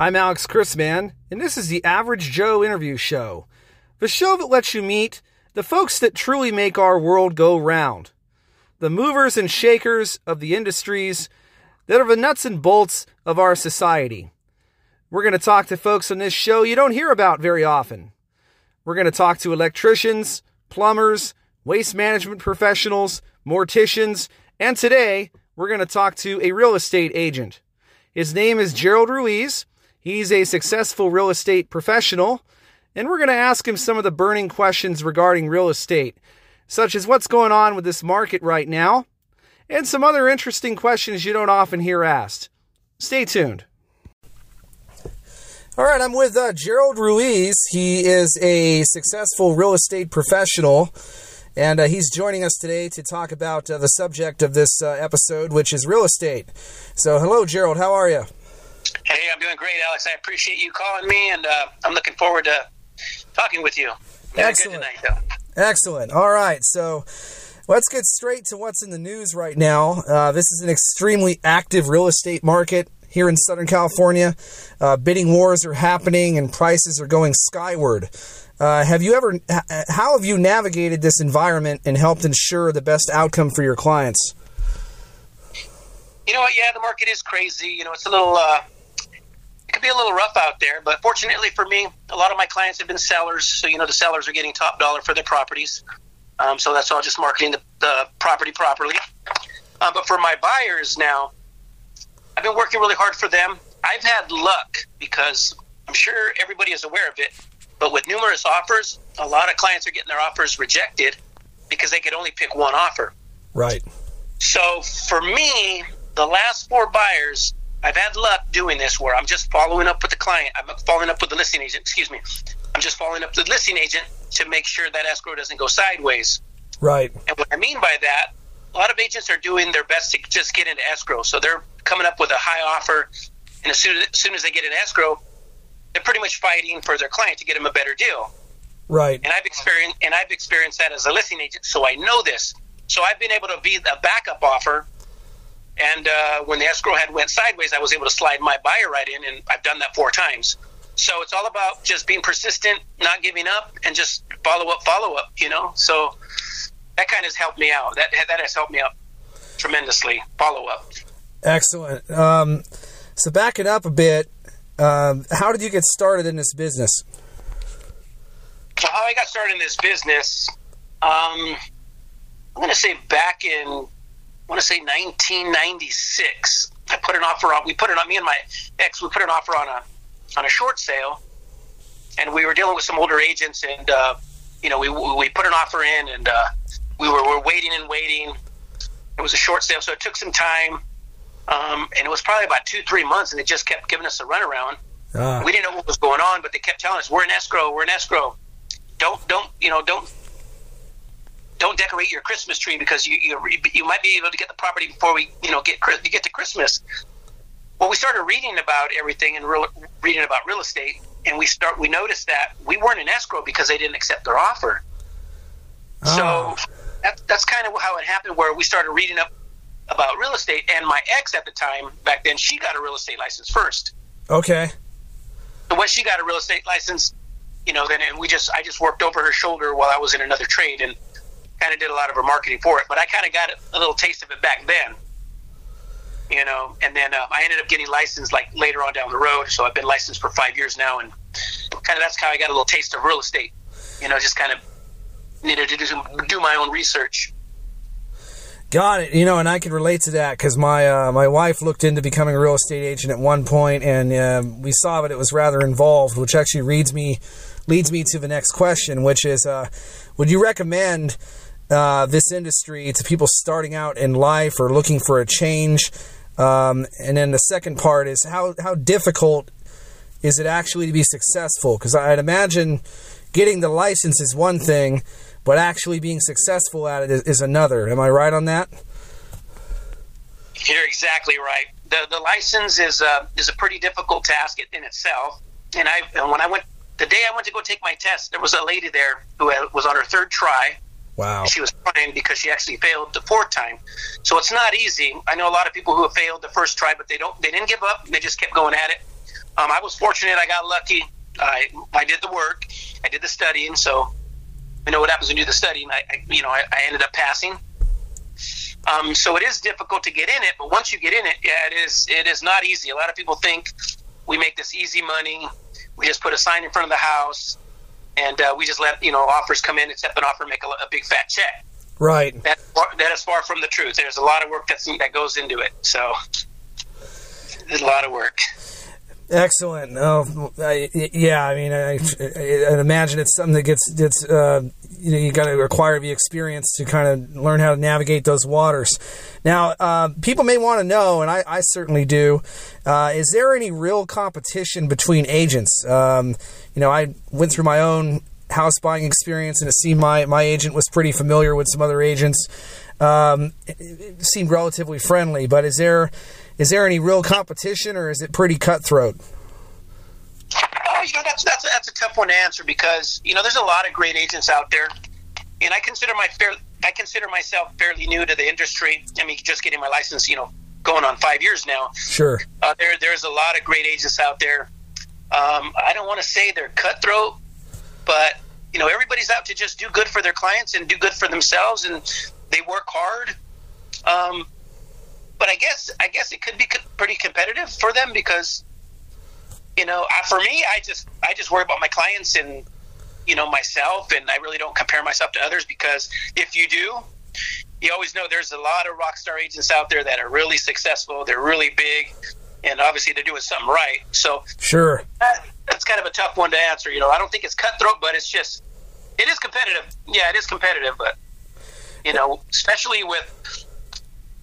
I'm Alex Chrisman, and this is the Average Joe Interview Show, the show that lets you meet the folks that truly make our world go round, the movers and shakers of the industries that are the nuts and bolts of our society. We're going to talk to folks on this show you don't hear about very often. We're going to talk to electricians, plumbers, waste management professionals, morticians, and today we're going to talk to a real estate agent. His name is Gerald Ruiz. He's a successful real estate professional, and we're going to ask him some of the burning questions regarding real estate, such as what's going on with this market right now, and some other interesting questions you don't often hear asked. Stay tuned. All right, I'm with uh, Gerald Ruiz. He is a successful real estate professional, and uh, he's joining us today to talk about uh, the subject of this uh, episode, which is real estate. So, hello, Gerald. How are you? Hey, I'm doing great, Alex. I appreciate you calling me, and uh, I'm looking forward to talking with you. Excellent. Tonight, Excellent. All right, so let's get straight to what's in the news right now. Uh, this is an extremely active real estate market here in Southern California. Uh, bidding wars are happening, and prices are going skyward. Uh, have you ever? How have you navigated this environment and helped ensure the best outcome for your clients? You know what? Yeah, the market is crazy. You know, it's a little uh, it can be a little rough out there, but fortunately for me, a lot of my clients have been sellers. So, you know, the sellers are getting top dollar for their properties. Um, so that's all just marketing the, the property properly. Um, but for my buyers now, I've been working really hard for them. I've had luck because I'm sure everybody is aware of it. But with numerous offers, a lot of clients are getting their offers rejected because they could only pick one offer. Right. So for me, the last four buyers I've had luck doing this where I'm just following up with the client. I'm following up with the listing agent. Excuse me. I'm just following up with the listing agent to make sure that escrow doesn't go sideways. Right. And what I mean by that, a lot of agents are doing their best to just get into escrow. So they're coming up with a high offer, and as soon as, as soon as they get an escrow, they're pretty much fighting for their client to get them a better deal. Right. And I've experienced and I've experienced that as a listing agent, so I know this. So I've been able to be a backup offer and uh, when the escrow had went sideways, I was able to slide my buyer right in, and I've done that four times. So it's all about just being persistent, not giving up, and just follow up, follow up. You know, so that kind of has helped me out. That that has helped me out tremendously. Follow up. Excellent. Um, so it up a bit, um, how did you get started in this business? So how I got started in this business, um, I'm going to say back in want to say 1996. I put an offer on. We put it on me and my ex. We put an offer on a on a short sale, and we were dealing with some older agents, and uh, you know we we put an offer in, and uh, we were, were waiting and waiting. It was a short sale, so it took some time, um, and it was probably about two three months, and they just kept giving us a runaround. Ah. We didn't know what was going on, but they kept telling us we're in escrow, we're in escrow. Don't don't you know don't don't decorate your Christmas tree because you, you you might be able to get the property before we you know get you get to Christmas. Well, we started reading about everything and real, reading about real estate, and we start we noticed that we weren't in escrow because they didn't accept their offer. Oh. So that, that's kind of how it happened. Where we started reading up about real estate, and my ex at the time back then she got a real estate license first. Okay. So when she got a real estate license, you know, then and we just I just worked over her shoulder while I was in another trade, and kind of did a lot of her marketing for it. But I kind of got a little taste of it back then, you know. And then uh, I ended up getting licensed like later on down the road. So I've been licensed for five years now, and kind of that's how I got a little taste of real estate. You know, just kind of needed to do, do my own research. Got it. You know, and I can relate to that because my uh, my wife looked into becoming a real estate agent at one point, and uh, we saw that it was rather involved, which actually leads me leads me to the next question, which is, uh, would you recommend uh, this industry to people starting out in life or looking for a change? Um, and then the second part is how, how difficult is it actually to be successful? Because I'd imagine getting the license is one thing, but actually being successful at it is, is another. Am I right on that? You're exactly right. The, the license is a, is a pretty difficult task in itself. And I, when I went, the day I went to go take my test, there was a lady there who was on her third try Wow. She was crying because she actually failed the fourth time. So it's not easy. I know a lot of people who have failed the first try, but they don't. They didn't give up. They just kept going at it. Um, I was fortunate; I got lucky. I I did the work, I did the studying, so I know what happens when you do the studying. I, I you know I, I ended up passing. Um, so it is difficult to get in it, but once you get in it, yeah, it is it is not easy. A lot of people think we make this easy money. We just put a sign in front of the house, and uh, we just let you know offers come in, accept an offer, make a, a big fat check. Right. That that is far from the truth. There's a lot of work that's, that goes into it. So there's a lot of work. Excellent. Oh, I, yeah. I mean, I, I, imagine it's something that gets gets uh, you know you got to acquire the experience to kind of learn how to navigate those waters. Now, uh, people may want to know, and I, I certainly do. Uh, is there any real competition between agents? Um, you know, I went through my own house buying experience, and it seemed my my agent was pretty familiar with some other agents. Um, it, it seemed relatively friendly, but is there is there any real competition, or is it pretty cutthroat? Oh, you know that's that's that's a tough one to answer because you know there's a lot of great agents out there, and I consider my fair I consider myself fairly new to the industry. I mean, just getting my license, you know, going on five years now. Sure. Uh, there there's a lot of great agents out there. Um, I don't want to say they're cutthroat, but you know everybody's out to just do good for their clients and do good for themselves, and they work hard. Um, but I guess I guess it could be pretty competitive for them because you know for me I just I just worry about my clients and you know myself and I really don't compare myself to others because if you do you always know there's a lot of rock star agents out there that are really successful they're really big and obviously they're doing something right. So sure. that, that's kind of a tough one to answer you know. I don't think it's cutthroat but it's just it is competitive. Yeah it is competitive but you know especially with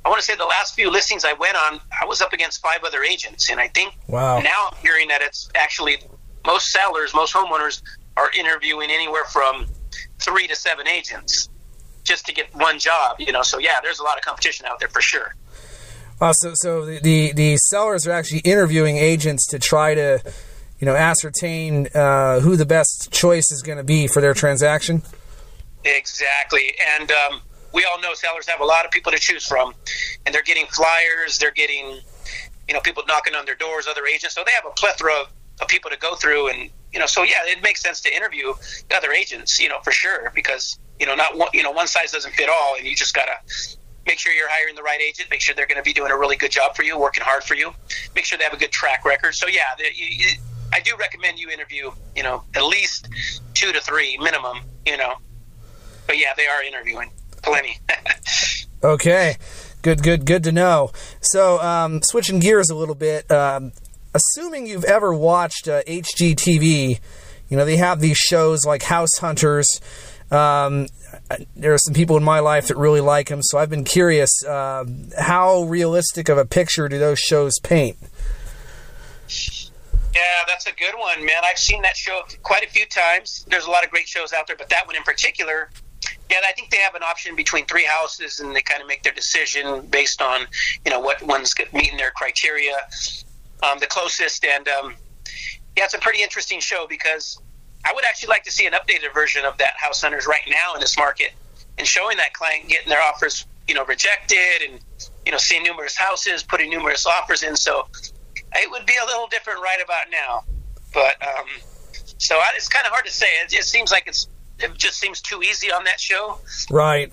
I want to say the last few listings I went on, I was up against five other agents, and I think wow. now I'm hearing that it's actually most sellers, most homeowners are interviewing anywhere from three to seven agents just to get one job. You know, so yeah, there's a lot of competition out there for sure. Wow, so so the, the, the sellers are actually interviewing agents to try to, you know, ascertain uh, who the best choice is going to be for their transaction. Exactly, and um, we all know sellers have a lot of people to choose from, and they're getting flyers, they're getting, you know, people knocking on their doors, other agents. So they have a plethora of, of people to go through, and you know, so yeah, it makes sense to interview other agents, you know, for sure, because you know, not one, you know, one size doesn't fit all, and you just gotta make sure you're hiring the right agent. Make sure they're going to be doing a really good job for you, working hard for you. Make sure they have a good track record. So yeah, the, you, I do recommend you interview, you know, at least two to three minimum, you know. But yeah, they are interviewing plenty. okay, good, good, good to know. So, um, switching gears a little bit, um, assuming you've ever watched uh, HGTV, you know they have these shows like House Hunters. Um, there are some people in my life that really like them, so I've been curious uh, how realistic of a picture do those shows paint? Yeah, that's a good one, man. I've seen that show quite a few times. There's a lot of great shows out there, but that one in particular, yeah, I think they have an option between three houses, and they kind of make their decision based on you know what one's meeting their criteria um, the closest. And um, yeah, it's a pretty interesting show because I would actually like to see an updated version of that House Hunters right now in this market and showing that client getting their offers you know rejected and you know seeing numerous houses, putting numerous offers in. So it would be a little different right about now, but. Um, so it's kind of hard to say. It, it seems like it's it just seems too easy on that show. Right.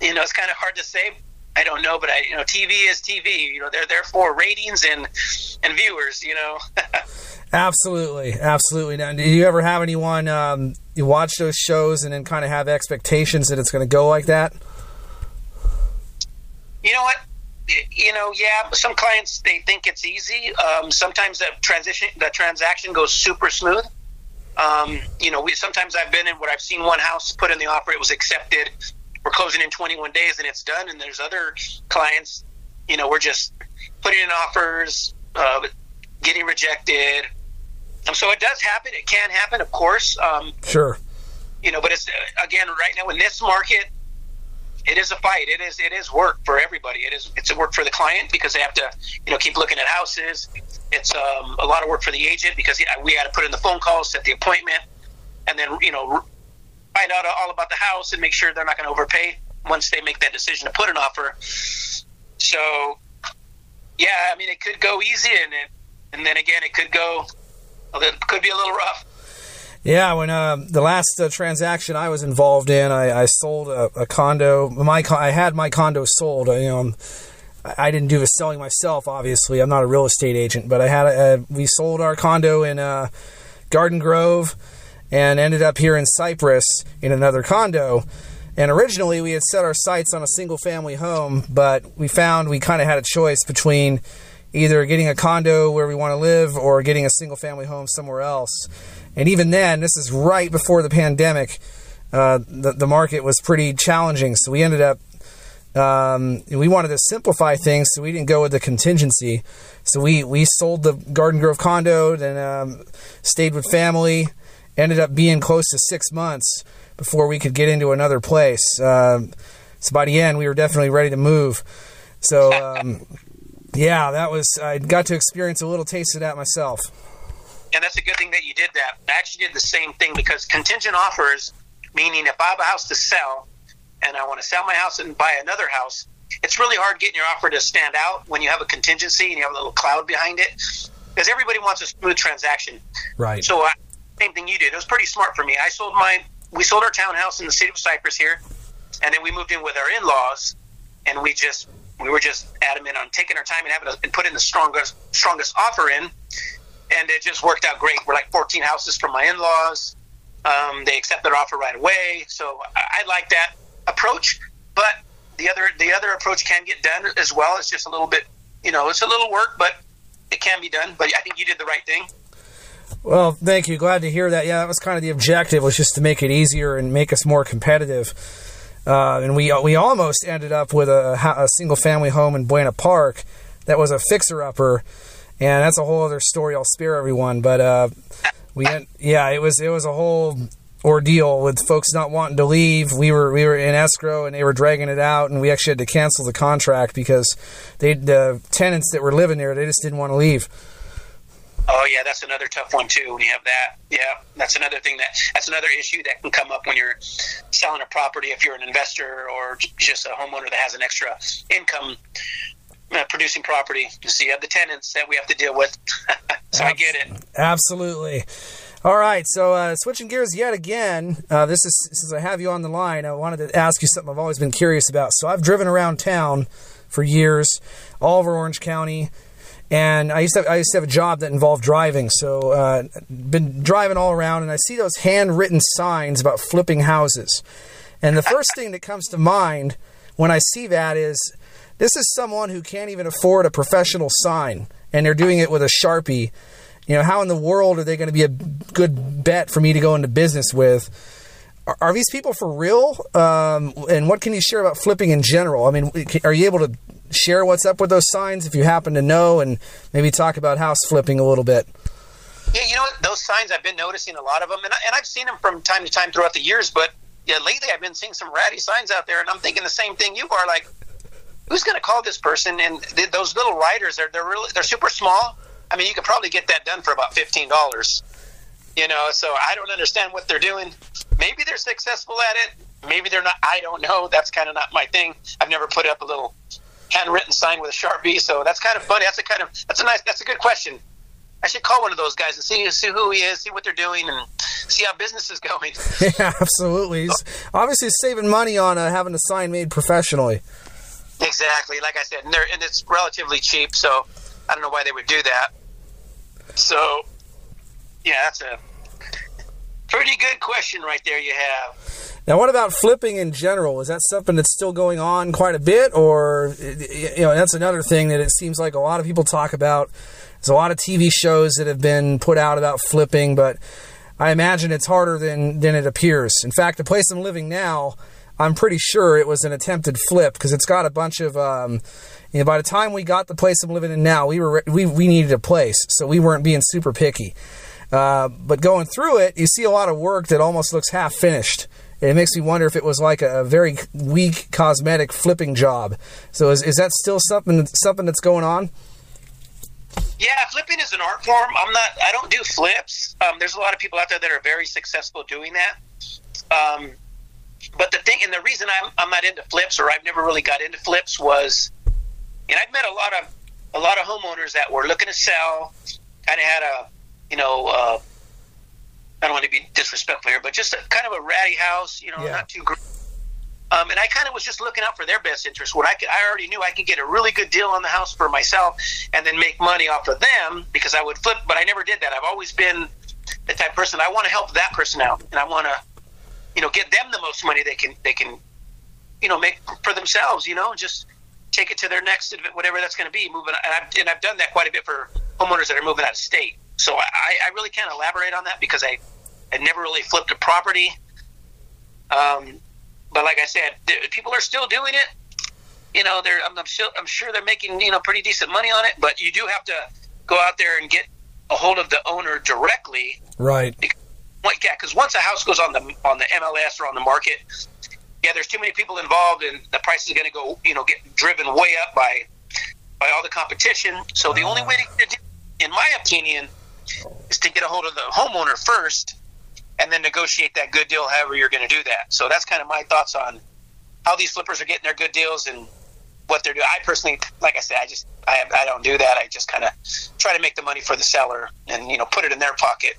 You know, it's kind of hard to say. I don't know, but I, you know, TV is TV. You know, they're there for ratings and and viewers. You know. absolutely, absolutely. Now, do you ever have anyone um, you watch those shows and then kind of have expectations that it's going to go like that? You know what? You know, yeah. Some clients they think it's easy. Um, sometimes the transition, the transaction goes super smooth. Um, you know, we sometimes I've been in what I've seen one house put in the offer, it was accepted. We're closing in 21 days and it's done. And there's other clients, you know, we're just putting in offers, uh, getting rejected. Um, so it does happen. It can happen, of course. Um, sure. You know, but it's again right now in this market, it is a fight. It is it is work for everybody. It is it's a work for the client because they have to you know keep looking at houses. It's um, a lot of work for the agent because we had to put in the phone calls, set the appointment, and then you know find out all about the house and make sure they're not going to overpay once they make that decision to put an offer. So yeah, I mean it could go easy and it and then again, it could go. It could be a little rough. Yeah, when uh, the last uh, transaction I was involved in, I, I sold a, a, condo. My I had my condo sold. You know, I didn't do the selling myself. Obviously, I'm not a real estate agent, but I had a, we sold our condo in uh, Garden Grove, and ended up here in Cypress in another condo. And originally, we had set our sights on a single family home, but we found we kind of had a choice between either getting a condo where we want to live or getting a single family home somewhere else. And even then, this is right before the pandemic, uh, the, the market was pretty challenging. So we ended up, um, we wanted to simplify things, so we didn't go with the contingency. So we, we sold the Garden Grove condo and um, stayed with family. Ended up being close to six months before we could get into another place. Um, so by the end, we were definitely ready to move. So um, yeah, that was I got to experience a little taste of that myself and that's a good thing that you did that. I actually did the same thing because contingent offers, meaning if I have a house to sell and I want to sell my house and buy another house, it's really hard getting your offer to stand out when you have a contingency and you have a little cloud behind it because everybody wants a smooth transaction. Right. So, uh, same thing you did. It was pretty smart for me. I sold my, we sold our townhouse in the city of Cypress here, and then we moved in with our in laws, and we just, we were just adamant on taking our time and having and putting the strongest, strongest offer in and it just worked out great. We're like 14 houses from my in-laws. Um, they accepted our offer right away, so I, I like that approach. But the other the other approach can get done as well. It's just a little bit, you know, it's a little work, but it can be done. But I think you did the right thing. Well, thank you. Glad to hear that. Yeah, that was kind of the objective was just to make it easier and make us more competitive. Uh, and we we almost ended up with a, a single family home in Buena Park that was a fixer upper and that's a whole other story. I'll spare everyone, but uh, we yeah, it was it was a whole ordeal with folks not wanting to leave. We were we were in escrow and they were dragging it out, and we actually had to cancel the contract because they the tenants that were living there they just didn't want to leave. Oh yeah, that's another tough one too. When you have that, yeah, that's another thing that that's another issue that can come up when you're selling a property. If you're an investor or just a homeowner that has an extra income uh, producing property. So you have the tenants that we have to deal with. so I get it. Absolutely. All right, so uh, switching gears yet again. Uh, this is since I have you on the line. I wanted to ask you something I've always been curious about. So I've driven around town for years, all over Orange County, and I used to have, I used to have a job that involved driving. So uh, been driving all around, and I see those handwritten signs about flipping houses. And the first thing that comes to mind when I see that is this is someone who can't even afford a professional sign, and they're doing it with a sharpie. You know, how in the world are they going to be a good bet for me to go into business with? Are, are these people for real? Um, and what can you share about flipping in general? I mean, are you able to share what's up with those signs if you happen to know, and maybe talk about house flipping a little bit? Yeah, you know what? Those signs I've been noticing a lot of them, and, I, and I've seen them from time to time throughout the years. But yeah, lately I've been seeing some ratty signs out there, and I'm thinking the same thing you are. Like, who's going to call this person? And th- those little writers, they're they're really they're super small. I mean, you could probably get that done for about fifteen dollars. You know, so I don't understand what they're doing. Maybe they're successful at it. Maybe they're not. I don't know. That's kind of not my thing. I've never put up a little handwritten sign with a sharpie, so that's kind of funny. That's a kind of that's a nice that's a good question. I should call one of those guys and see see who he is, see what they're doing, and see how business is going. Yeah, absolutely. He's obviously saving money on uh, having a sign made professionally. Exactly. Like I said, and, and it's relatively cheap, so I don't know why they would do that. So, yeah, that's a pretty good question right there you have. Now, what about flipping in general? Is that something that's still going on quite a bit, or you know, that's another thing that it seems like a lot of people talk about. There's a lot of TV shows that have been put out about flipping, but I imagine it's harder than than it appears. In fact, the place I'm living now I'm pretty sure it was an attempted flip because it's got a bunch of. Um, you know, by the time we got the place I'm living in now, we were we we needed a place, so we weren't being super picky. Uh, but going through it, you see a lot of work that almost looks half finished. It makes me wonder if it was like a, a very weak cosmetic flipping job. So is, is that still something something that's going on? Yeah, flipping is an art form. I'm not. I don't do flips. Um, there's a lot of people out there that are very successful doing that. Um, but the thing, and the reason I'm, I'm not into flips, or I've never really got into flips, was, and I've met a lot of a lot of homeowners that were looking to sell, kind of had a, you know, uh, I don't want to be disrespectful here, but just a, kind of a ratty house, you know, Yeah. not too great. Um, and I kind of was just looking out for their best interest. When I could, I already knew I could get a really good deal on the house for myself, and then make money off of them because I would flip. But I never did that. I've always been the type of person I want to help that person out, and I want to, you know, get them the most money they can they can, you know, make for themselves. You know, just take it to their next whatever that's going to be. Moving, and I've, and I've done that quite a bit for homeowners that are moving out of state. So I, I really can't elaborate on that because I, I never really flipped a property. Um, but like I said, th- people are still doing it. You know, they're I'm, I'm, sure, I'm sure they're making you know pretty decent money on it. But you do have to go out there and get a hold of the owner directly. Right. Like, yeah, because once a house goes on the on the MLS or on the market, yeah, there's too many people involved, and the price is going to go, you know, get driven way up by by all the competition. So the only way to in my opinion, is to get a hold of the homeowner first, and then negotiate that good deal. However, you're going to do that. So that's kind of my thoughts on how these flippers are getting their good deals and what they're doing. I personally, like I said, I just I, I don't do that. I just kind of try to make the money for the seller and you know put it in their pocket.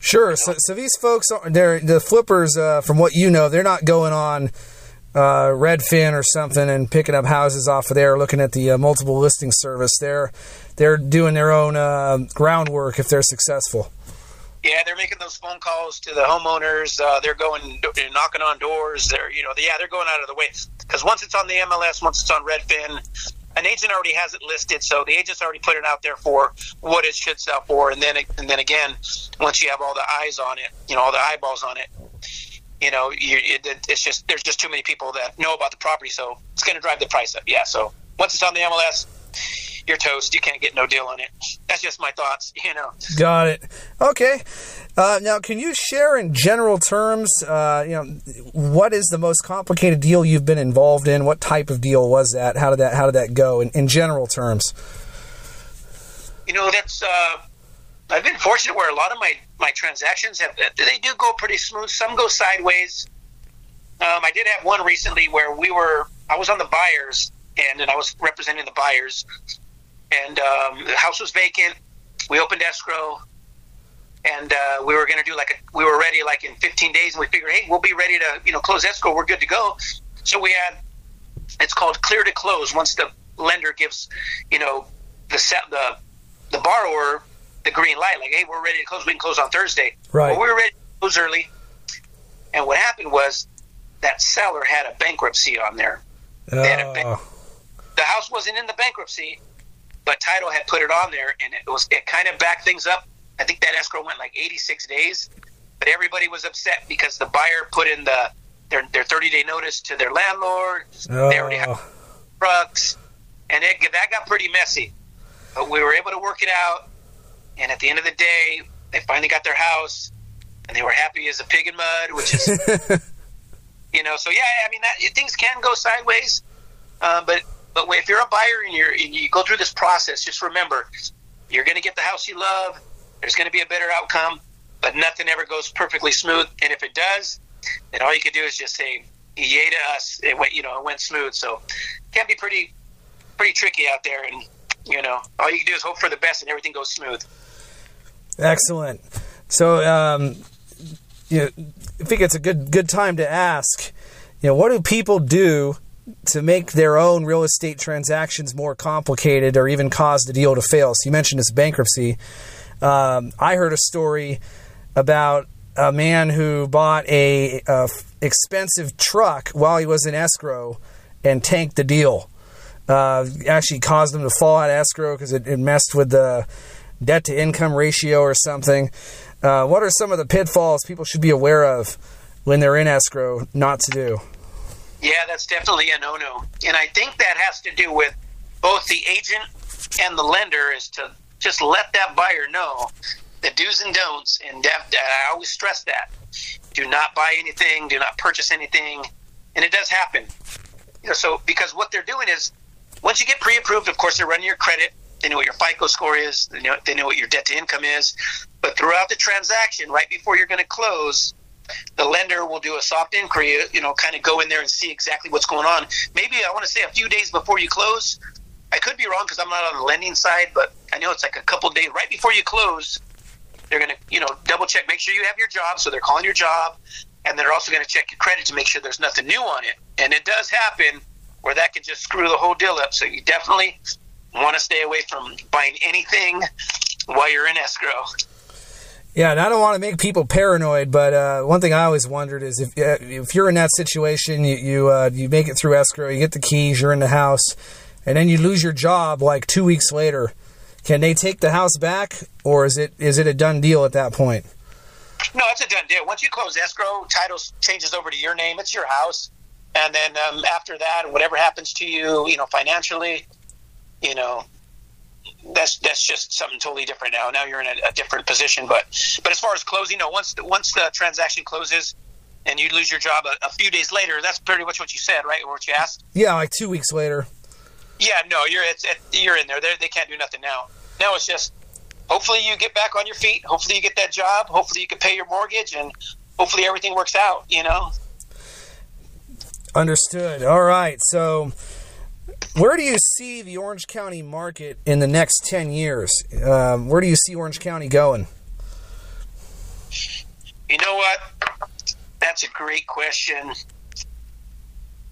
Sure. So, so these folks are they're the flippers. Uh, from what you know, they're not going on uh, Redfin or something and picking up houses off of there, looking at the uh, multiple listing service. They're they're doing their own uh, groundwork if they're successful. Yeah, they're making those phone calls to the homeowners. Uh, they're going they're knocking on doors. They're you know yeah they're going out of the way because once it's on the MLS, once it's on Redfin, an agent already has it listed, so the agent's already put it out there for what it should sell for, and then and then again, once you have all the eyes on it, you know all the eyeballs on it, you know you, it, it's just there's just too many people that know about the property, so it's going to drive the price up. Yeah, so once it's on the MLS, you're toast. You can't get no deal on it. That's just my thoughts. You know. Got it. Okay. Uh, now, can you share in general terms, uh, you know, what is the most complicated deal you've been involved in? What type of deal was that? How did that How did that go in, in general terms? you know that's uh, I've been fortunate where a lot of my my transactions have they do go pretty smooth. Some go sideways. Um, I did have one recently where we were I was on the buyers end and I was representing the buyers, and um, the house was vacant. We opened escrow, and uh, we were going to do like a, we were ready like in 15 days, and we figured, hey, we'll be ready to you know close escrow. We're good to go. So we had it's called clear to close once the lender gives you know the set the the borrower the green light, like, hey, we're ready to close. We can close on Thursday. Right. Well, we were ready to close early. And what happened was that seller had a bankruptcy on there. had a bank- Oh, The house wasn't in the bankruptcy, but title had put it on there, and it was it kind of backed things up. I think that escrow went like 86 days, but everybody was upset because the buyer put in the their their 30 day notice to their landlord. They already had oh, trucks, and it, that got pretty messy. But we were able to work it out, and at the end of the day, they finally got their house, and they were happy as a pig in mud, which is, you know. So yeah, I mean, that, things can go sideways, uh, but but if you're a buyer and you're and you go through this process, just remember, you're going to get the house you love. There's going to be a better outcome, but nothing ever goes perfectly smooth. And if it does, then all you can do is just say, "Yay to us!" It went, you know, it went smooth. So, it can be pretty pretty tricky out there, and you know, all you can do is hope for the best, and everything goes smooth. excellent. So, um, you know, I think it's a good good time to ask. You know, what do people do to make their own real estate transactions more complicated, or even cause the deal to fail? So, you mentioned this bankruptcy. Um, I heard a story about a man who bought a, a f- expensive truck while he was in escrow and tanked the deal. Uh, actually caused him to fall out of escrow because it, it messed with the debt to income ratio or something. Uh, what are some of the pitfalls people should be aware of when they're in escrow not to do? Yeah, that's definitely a no-no, and I think that has to do with both the agent and the lender is to just let that buyer know the do's and don'ts. And that, uh, I always stress that: do not buy anything, do not purchase anything, and it does happen. You know, so because what they're doing is once you get pre-approved, of course, they're running your credit. They know what your FICO score is. They know they know what your debt to income is. But throughout the transaction, right before you're going to close, the lender will do a soft inquiry. You know, kind of go in there and see exactly what's going on. Maybe I want to say a few days before you close. I could be wrong because I'm not on the lending side, but I know it's like a couple days right before you close. They're going to, you know, double check, make sure you have your job. So they're calling your job, and they're also going to check your credit to make sure there's nothing new on it. And it does happen where that can just screw the whole deal up. So you definitely want to stay away from buying anything while you're in escrow. Yeah, and I don't want to make people paranoid, but uh, one thing I always wondered is if if you're in that situation, you you, uh, you make it through escrow, you get the keys, you're in the house, and then you lose your job like two weeks later. Can they take the house back, or is it is it a done deal at that point? No, it's a done deal. Once you close escrow, title changes over to your name. It's your house, and then um, after that, whatever happens to you, you know, financially, you know, that's that's just something totally different now. Now you're in a, a, different position. But but as far as closing, no. Once the, once the transaction closes and you lose your job a, a, few days later, that's pretty much what you said, right? Or what you asked? Yeah, like two weeks later. Yeah, no, you're it's, it, you're in there. They're, they can not do nothing now. Now it's just hopefully you get back on your feet. Hopefully you get that job. Hopefully you can pay your mortgage, and hopefully everything works out. You know. Understood. All right, so where do you see the Orange County market in the next 10 years? Um, where do you see Orange County going? You know what? That's a great question.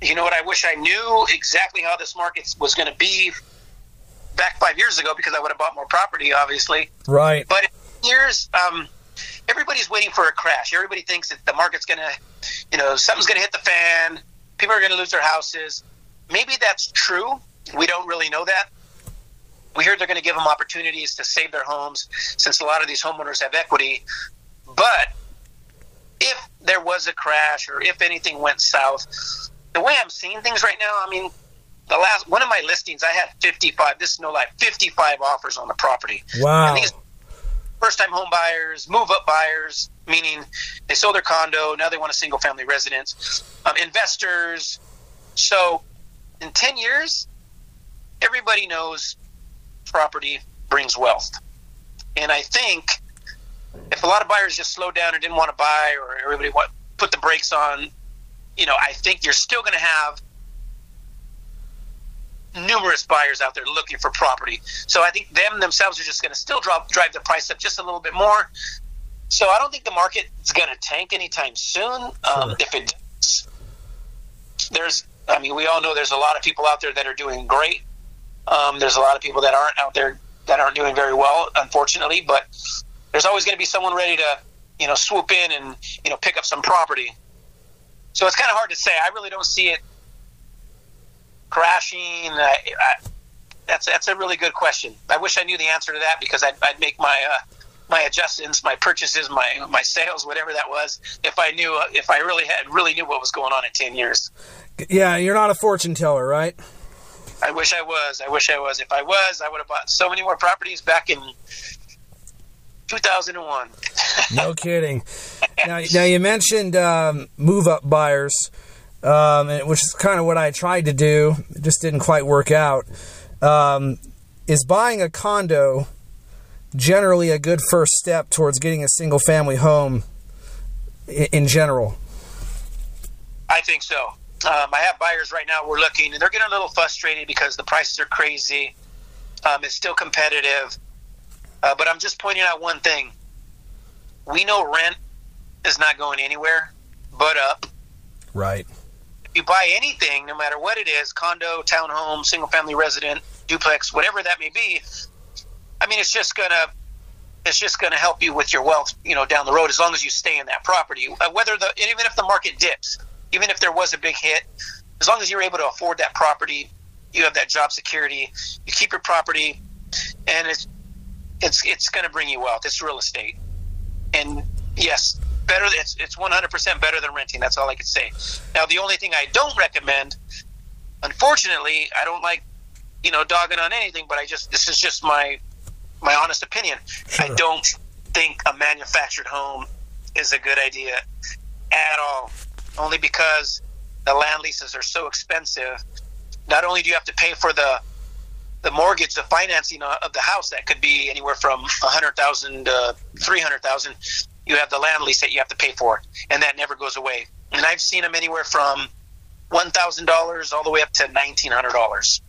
You know what? I wish I knew exactly how this market was going to be back five years ago because I would have bought more property, obviously. Right. But in years, um, everybody's waiting for a crash. Everybody thinks that the market's going to, you know, something's going to hit the fan. People are going to lose their houses maybe that's true. We don't really know that. We heard they're going to give them opportunities to save their homes since a lot of these homeowners have equity. But if there was a crash or if anything went south, the way I'm seeing things right now, I mean, the last one of my listings, I had 55. This is no lie, 55 offers on the property. Wow. And these first-time home buyers, move-up buyers, meaning they sold their condo, now they want a single-family residence. Um, investors. So in 10 years, everybody knows property brings wealth. And I think if a lot of buyers just slowed down and didn't want to buy or everybody want, put the brakes on, you know, I think you're still going to have numerous buyers out there looking for property. So I think them themselves are just going to still drop, drive the price up just a little bit more. So I don't think the market is going to tank anytime soon. Um, sure. Um, if it does, there's I mean, we all know there's a lot of people out there that are doing great. Um, there's a lot of people that aren't out there that aren't doing very well, unfortunately. But there's always going to be someone ready to, you know, swoop in and you know pick up some property. So it's kind of hard to say. I really don't see it crashing. I, I, that's that's a really good question. I wish I knew the answer to that because I'd, I'd make my uh, my adjustments, my purchases, my my sales, whatever that was, if I knew if I really had really knew what was going on in ten years. Yeah, you're not a fortune teller, right? I wish I was. I wish I was. If I was, I would have bought so many more properties back in 2001. no kidding. Now, now you mentioned um, move-up buyers, um, which is kind of what I tried to do. It just didn't quite work out. Um, is buying a condo generally a good first step towards getting a single-family home in general? I think so. Um, I have buyers right now. We're looking, and they're getting a little frustrated because the prices are crazy. Um, it's still competitive, uh, but I'm just pointing out one thing. We know rent is not going anywhere but up. Right. If you buy anything, no matter what it is, condo, townhome, single family resident, duplex, whatever that may be, I mean, it's just gonna it's just going to help you with your wealth, you know, down the road as long as you stay in that property. Uh, whether the even if the market dips, even if there was a big hit, as long as you're able to afford that property, you have that job security. You keep your property, and it's it's it's going to bring you wealth. It's real estate, and yes, better. It's it's 100 percent better than renting. That's all I could say. Now, the only thing I don't recommend, unfortunately, I don't like you know dogging on anything, but I just this is just my my honest opinion. Sure. I don't think a manufactured home is a good idea at all only because the land leases are so expensive. Not only do you have to pay for the the mortgage, the financing of the house that could be anywhere from a hundred thousand to three hundred thousand. You have the land lease that you have to pay for, and that never goes away. And I've seen them anywhere from one thousand dollars all the way up to nineteen hundred dollars.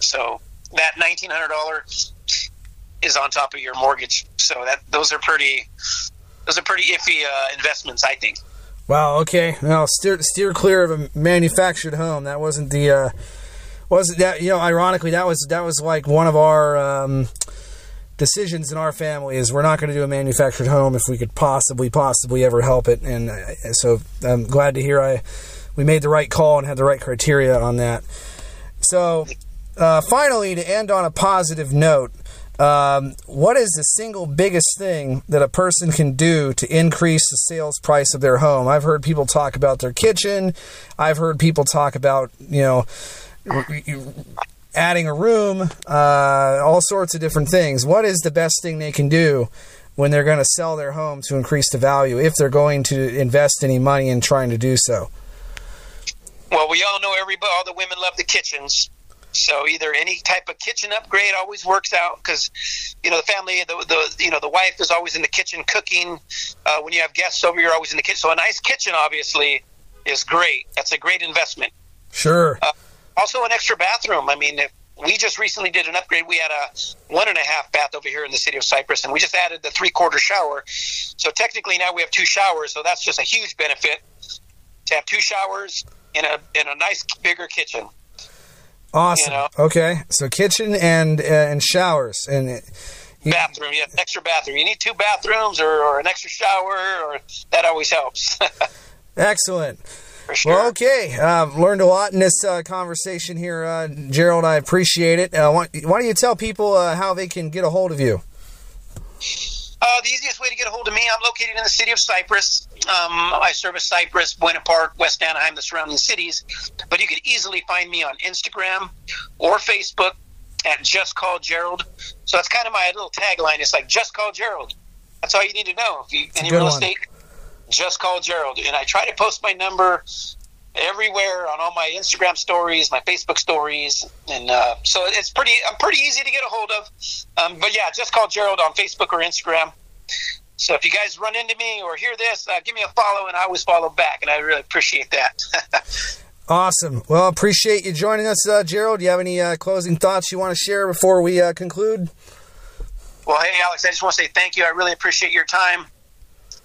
So that nineteen hundred dollars is on top of your mortgage. So that those are pretty those are pretty iffy uh, investments, I think. Wow. Okay. Well, steer steer clear of a manufactured home. That wasn't the uh, wasn't that you know? Ironically, that was that was like one of our um, decisions in our family is we're not going to do a manufactured home if we could possibly possibly ever help it. And uh, so I'm glad to hear I we made the right call and had the right criteria on that. So uh, finally, to end on a positive note. Um, what is the single biggest thing that a person can do to increase the sales price of their home? I've heard people talk about their kitchen. I've heard people talk about, you know, adding a room, uh, all sorts of different things. What is the best thing they can do when they're going to sell their home to increase the value if they're going to invest any money in trying to do so? Well, we all know everybody, all the women love the kitchens. So either any type of kitchen upgrade always works out because you know the family, the, the you know the wife is always in the kitchen cooking. Uh, when you have guests over, you're always in the kitchen. So a nice kitchen, obviously, is great. That's a great investment. Sure. Uh, also, an extra bathroom. I mean, if we just recently did an upgrade. We had a one and a half bath over here in the city of Cypress, and we just added the three quarter shower. So technically now we have two showers. So that's just a huge benefit to have two showers in a in a nice bigger kitchen. Awesome. You know? Okay, so kitchen and uh, and showers and you, bathroom. Yeah, extra bathroom. You need two bathrooms or, or an extra shower, or that always helps. Excellent. Sure. Well, okay. Uh, learned a lot in this uh, conversation here, uh, Gerald. I appreciate it. Uh, why, why, don't you tell people uh, how they can get a hold of you? Uh, the easiest way to get a hold of me, I'm located in the city of Cypress. Um, I service Cypress, Buena Park, West Anaheim, the surrounding cities. But you could easily find me on Instagram or Facebook at Just Call Gerald. So that's kind of my little tagline. It's like Just Call Gerald. That's all you need to know. If you any real estate, just call Gerald. And I try to post my number everywhere on all my Instagram stories, my Facebook stories, and uh, so it's pretty. I'm pretty easy to get a hold of. Um, but yeah, just call Gerald on Facebook or Instagram. So if you guys run into me or hear this, uh, give me a follow, and I always follow back, and I really appreciate that. awesome. Well, appreciate you joining us, uh, Gerald. Do you have any uh, closing thoughts you want to share before we uh, conclude? Well, hey, Alex, I just want to say thank you. I really appreciate your time.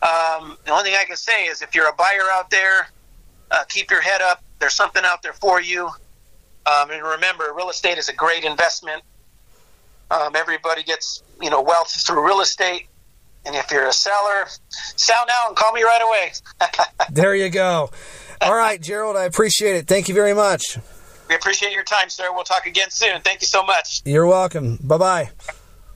Um, the only thing I can say is if you're a buyer out there, uh, keep your head up. There's something out there for you. Um, and remember, real estate is a great investment. Um, everybody gets you know wealth through real estate. And if you're a seller, sell now and call me right away. there you go. All right, Gerald, I appreciate it. Thank you very much. We appreciate your time, sir. We'll talk again soon. Thank you so much. You're welcome. Bye bye.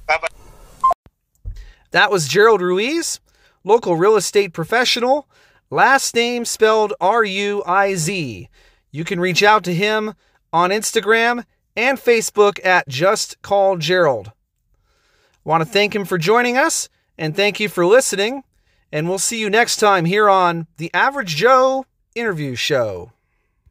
Bye bye. That was Gerald Ruiz local real estate professional, last name spelled R U I Z. You can reach out to him on Instagram and Facebook at Just Call Gerald. Want to thank him for joining us and thank you for listening. And we'll see you next time here on the Average Joe Interview Show.